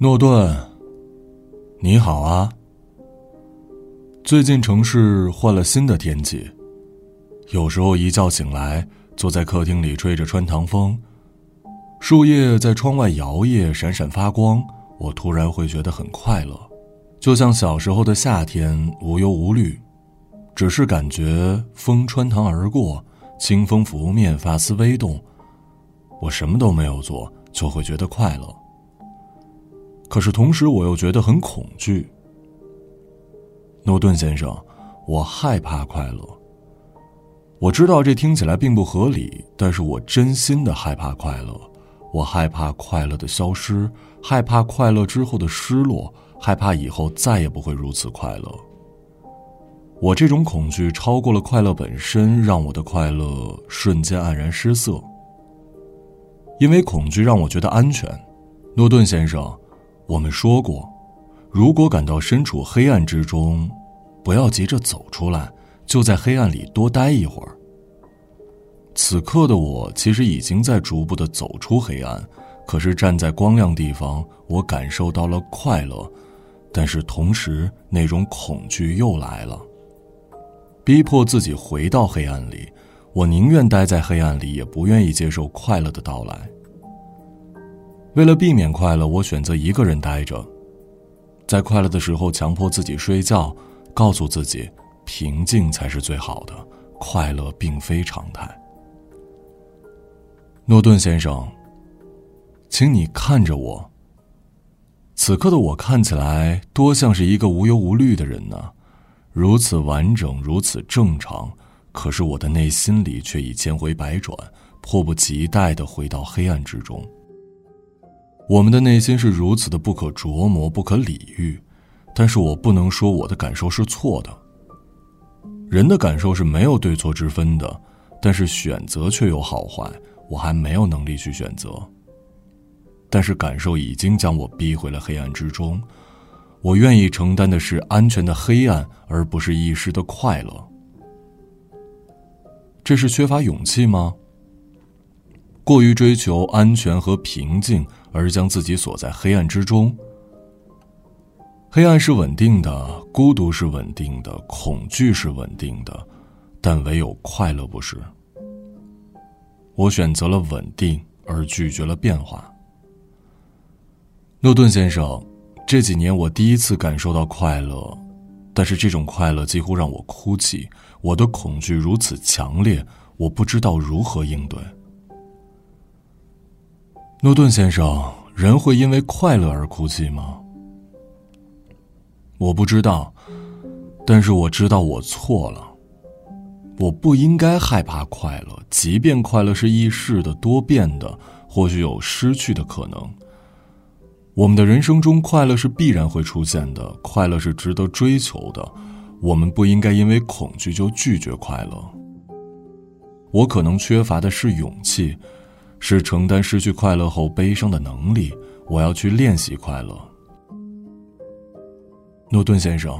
诺顿，你好啊。最近城市换了新的天气，有时候一觉醒来，坐在客厅里吹着穿堂风，树叶在窗外摇曳，闪闪发光，我突然会觉得很快乐，就像小时候的夏天，无忧无虑，只是感觉风穿堂而过，清风拂面，发丝微动，我什么都没有做，就会觉得快乐。可是同时，我又觉得很恐惧。诺顿先生，我害怕快乐。我知道这听起来并不合理，但是我真心的害怕快乐。我害怕快乐的消失，害怕快乐之后的失落，害怕以后再也不会如此快乐。我这种恐惧超过了快乐本身，让我的快乐瞬间黯然失色。因为恐惧让我觉得安全，诺顿先生。我们说过，如果感到身处黑暗之中，不要急着走出来，就在黑暗里多待一会儿。此刻的我其实已经在逐步的走出黑暗，可是站在光亮地方，我感受到了快乐，但是同时那种恐惧又来了，逼迫自己回到黑暗里。我宁愿待在黑暗里，也不愿意接受快乐的到来。为了避免快乐，我选择一个人待着，在快乐的时候强迫自己睡觉，告诉自己平静才是最好的，快乐并非常态。诺顿先生，请你看着我。此刻的我看起来多像是一个无忧无虑的人呢，如此完整，如此正常，可是我的内心里却已千回百转，迫不及待的回到黑暗之中。我们的内心是如此的不可琢磨、不可理喻，但是我不能说我的感受是错的。人的感受是没有对错之分的，但是选择却有好坏，我还没有能力去选择。但是感受已经将我逼回了黑暗之中，我愿意承担的是安全的黑暗，而不是一时的快乐。这是缺乏勇气吗？过于追求安全和平静，而将自己锁在黑暗之中。黑暗是稳定的，孤独是稳定的，恐惧是稳定的，但唯有快乐不是。我选择了稳定，而拒绝了变化。诺顿先生，这几年我第一次感受到快乐，但是这种快乐几乎让我哭泣。我的恐惧如此强烈，我不知道如何应对。诺顿先生，人会因为快乐而哭泣吗？我不知道，但是我知道我错了。我不应该害怕快乐，即便快乐是易逝的、多变的，或许有失去的可能。我们的人生中，快乐是必然会出现的，快乐是值得追求的。我们不应该因为恐惧就拒绝快乐。我可能缺乏的是勇气。是承担失去快乐后悲伤的能力。我要去练习快乐。诺顿先生，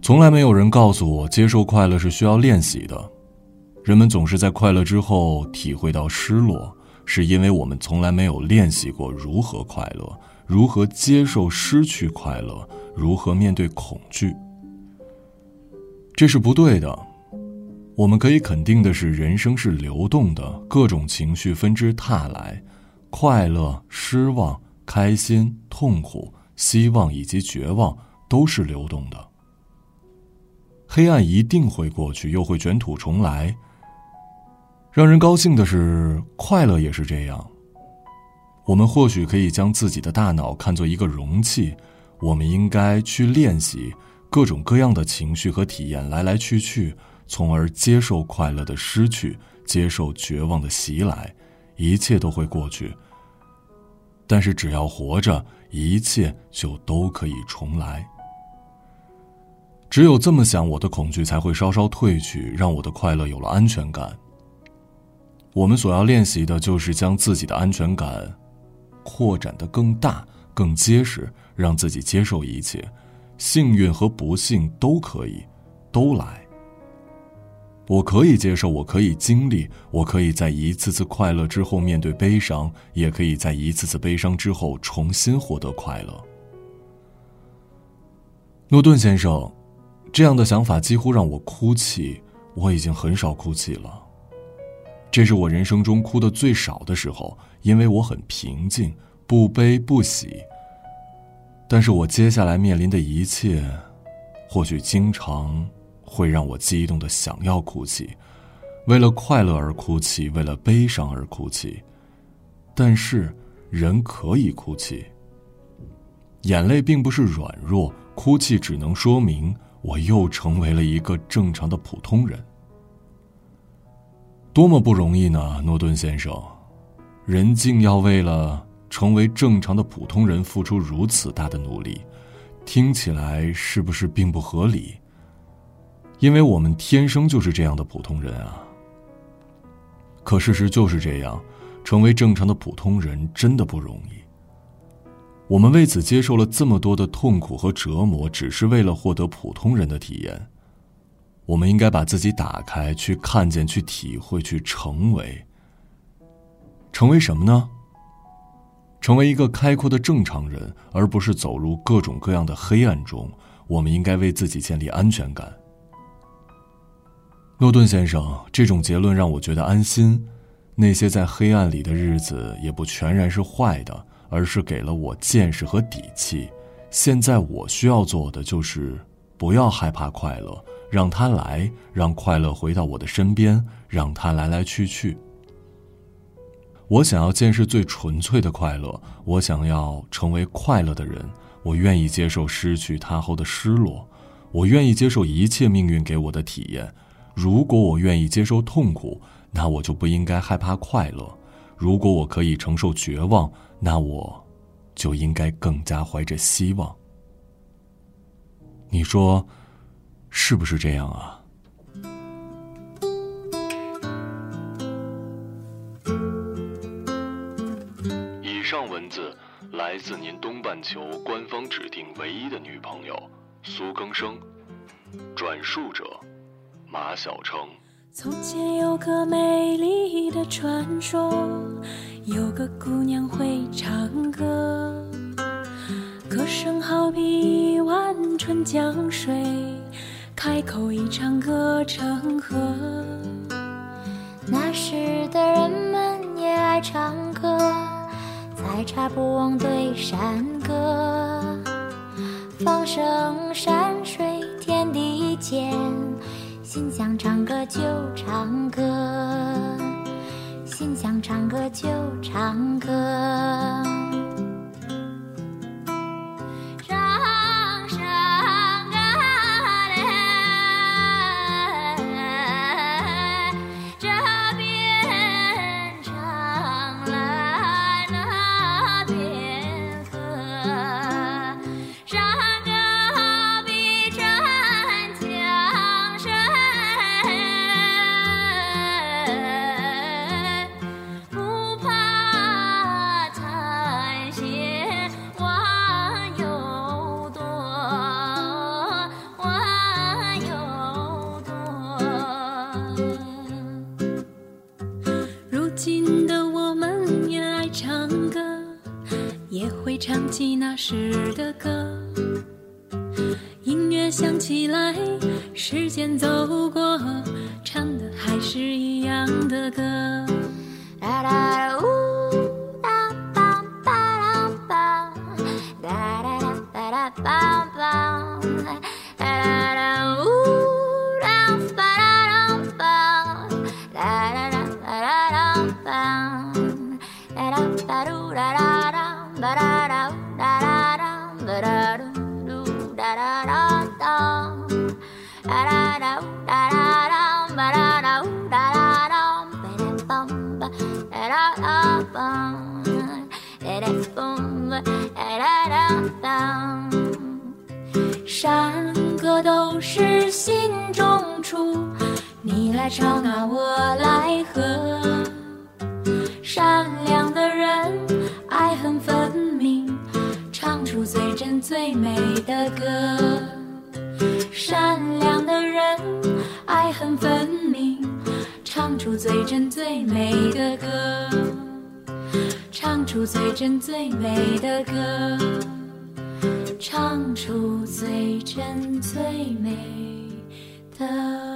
从来没有人告诉我，接受快乐是需要练习的。人们总是在快乐之后体会到失落，是因为我们从来没有练习过如何快乐，如何接受失去快乐，如何面对恐惧。这是不对的。我们可以肯定的是，人生是流动的，各种情绪纷至沓来，快乐、失望、开心、痛苦、希望以及绝望都是流动的。黑暗一定会过去，又会卷土重来。让人高兴的是，快乐也是这样。我们或许可以将自己的大脑看作一个容器，我们应该去练习各种各样的情绪和体验来来去去。从而接受快乐的失去，接受绝望的袭来，一切都会过去。但是只要活着，一切就都可以重来。只有这么想，我的恐惧才会稍稍褪去，让我的快乐有了安全感。我们所要练习的就是将自己的安全感扩展的更大、更结实，让自己接受一切，幸运和不幸都可以，都来。我可以接受，我可以经历，我可以在一次次快乐之后面对悲伤，也可以在一次次悲伤之后重新获得快乐。诺顿先生，这样的想法几乎让我哭泣。我已经很少哭泣了，这是我人生中哭的最少的时候，因为我很平静，不悲不喜。但是我接下来面临的一切，或许经常。会让我激动的想要哭泣，为了快乐而哭泣，为了悲伤而哭泣。但是，人可以哭泣。眼泪并不是软弱，哭泣只能说明我又成为了一个正常的普通人。多么不容易呢，诺顿先生！人竟要为了成为正常的普通人付出如此大的努力，听起来是不是并不合理？因为我们天生就是这样的普通人啊。可事实就是这样，成为正常的普通人真的不容易。我们为此接受了这么多的痛苦和折磨，只是为了获得普通人的体验。我们应该把自己打开，去看见，去体会，去成为。成为什么呢？成为一个开阔的正常人，而不是走入各种各样的黑暗中。我们应该为自己建立安全感。诺顿先生，这种结论让我觉得安心。那些在黑暗里的日子也不全然是坏的，而是给了我见识和底气。现在我需要做的就是不要害怕快乐，让它来，让快乐回到我的身边，让它来来去去。我想要见识最纯粹的快乐，我想要成为快乐的人。我愿意接受失去它后的失落，我愿意接受一切命运给我的体验。如果我愿意接受痛苦，那我就不应该害怕快乐；如果我可以承受绝望，那我就应该更加怀着希望。你说，是不是这样啊？以上文字来自您东半球官方指定唯一的女朋友苏更生，转述者。马小成。从前有个美丽的传说，有个姑娘会唱歌，歌声好比一碗春江水，开口一唱歌成河。那时的人们也爱唱歌，采茶不忘对山歌，放声山水天地间。心想唱歌就唱歌，心想唱歌就唱歌。起那时的歌，音乐响起来，时间走过，唱的还是一样的歌。山歌都是心中出，你来唱啊，我来和。最真最美的歌。善良的人，爱恨分明。唱出最真最美的歌，唱出最真最美的歌，唱出最真最美的。